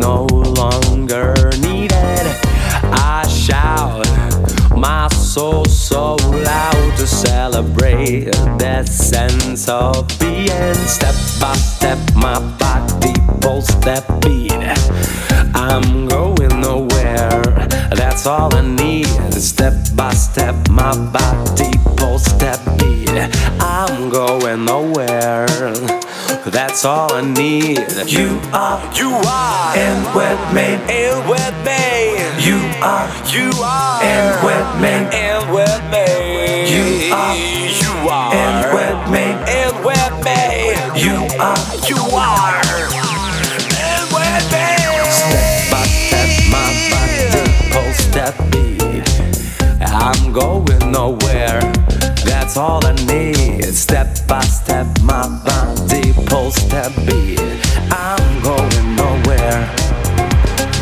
no longer needed. I shout, my soul so loud to celebrate that sense of being. Step by step, my body pulse that beat. I'm going nowhere, that's all I need. Step by step, my body that beat. I'm going nowhere, that's all I need. You are, You are and with me. in with me. You are, You are and with me. in with me. You are, You are and with me. in with me. You are going nowhere. That's all I need. Step by step, my body pulse that beat. I'm going nowhere.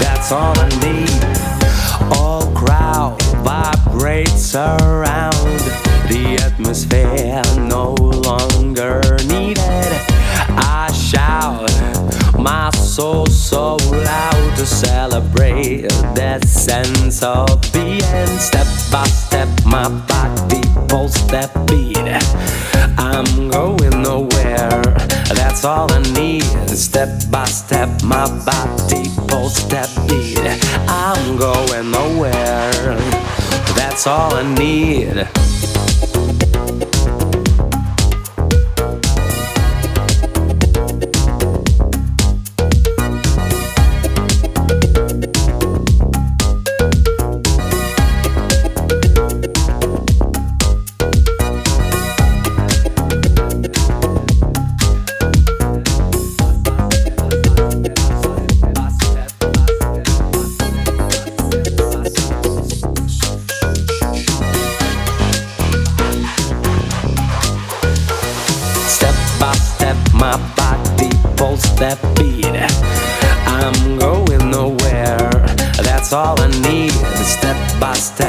That's all I need. All crowd vibrates around. The atmosphere no longer needed. I shout, my soul so loud to celebrate that sense of being. Step by step, my body pulse that beat. I'm going nowhere, that's all I need. Step by step, my body pulse that beat. I'm going nowhere, that's all I need.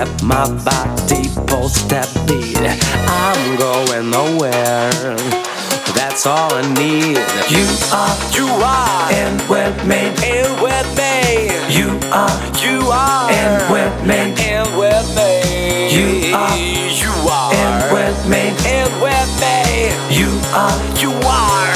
Step, my body pulse that beat. I'm going nowhere, that's all I need. you are, You are and with me. in with me. You are, You are and with me. in with me. You are You are and with me. in with me. You are, You are